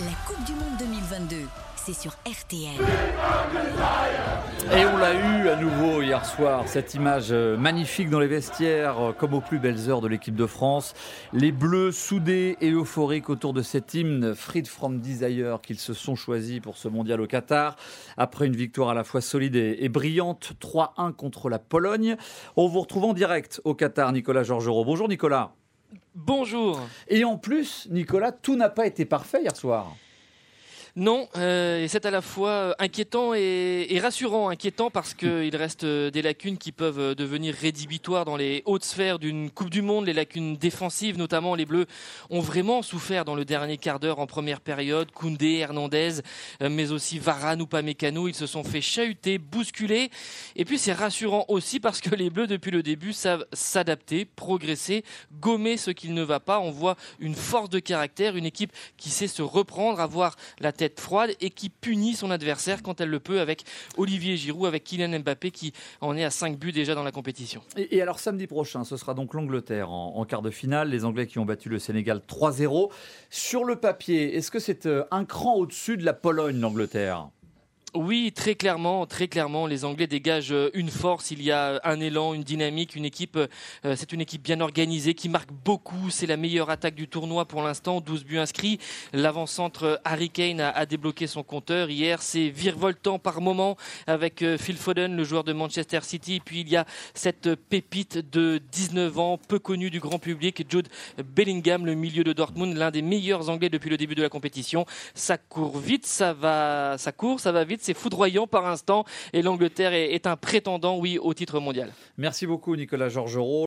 La Coupe du Monde 2022, c'est sur RTL. Et on l'a eu à nouveau hier soir, cette image euh, magnifique dans les vestiaires, euh, comme aux plus belles heures de l'équipe de France. Les Bleus soudés et euphoriques autour de cet hymne Freed from Desire qu'ils se sont choisis pour ce mondial au Qatar. Après une victoire à la fois solide et brillante, 3-1 contre la Pologne. On vous retrouve en direct au Qatar, Nicolas Georgerot. Bonjour Nicolas. Bonjour. Et en plus, Nicolas, tout n'a pas été parfait hier soir. Non, euh, et c'est à la fois euh, inquiétant et, rassurant. Inquiétant parce qu'il reste euh, des lacunes qui peuvent devenir rédhibitoires dans les hautes sphères d'une Coupe du Monde. Les lacunes défensives, notamment les Bleus, ont vraiment souffert dans le dernier quart d'heure en première période. Koundé, Hernandez, mais aussi Varane ou Pamecano, ils se sont fait chahuter, bousculer. Et puis c'est rassurant aussi parce que les Bleus, depuis le début, savent s'adapter, progresser, gommer ce qui ne va pas. On voit une force de caractère, une équipe qui sait se reprendre, avoir la tête froide et qui punit son adversaire quand elle le peut avec Olivier Giroud, avec Kylian Mbappé qui en est à 5 buts déjà dans la compétition. Et, alors samedi prochain, ce sera donc l'Angleterre en, quart de finale, les Anglais qui ont battu le Sénégal 3-0. Sur le papier, est-ce que c'est euh, un cran au-dessus de la Pologne, l'Angleterre? Oui, très clairement, très clairement, les Anglais dégagent euh, une force. Il y a un élan, une dynamique, une équipe. Euh, c'est une équipe bien organisée qui marque beaucoup. C'est la meilleure attaque du tournoi pour l'instant. 12 buts inscrits. L'avant-centre Harry Kane a, débloqué son compteur hier. C'est virevoltant par moment avec euh, Phil Foden, le joueur de Manchester City. Puis il y a cette pépite de 19 ans, peu connue du grand public, Jude Bellingham, le milieu de Dortmund, l'un des meilleurs Anglais depuis le début de la compétition. Ça court vite, ça va, ça court, ça va vite c'est foudroyant par instant et l'Angleterre est, un prétendant, oui, au titre mondial. Merci beaucoup Nicolas Georgerot.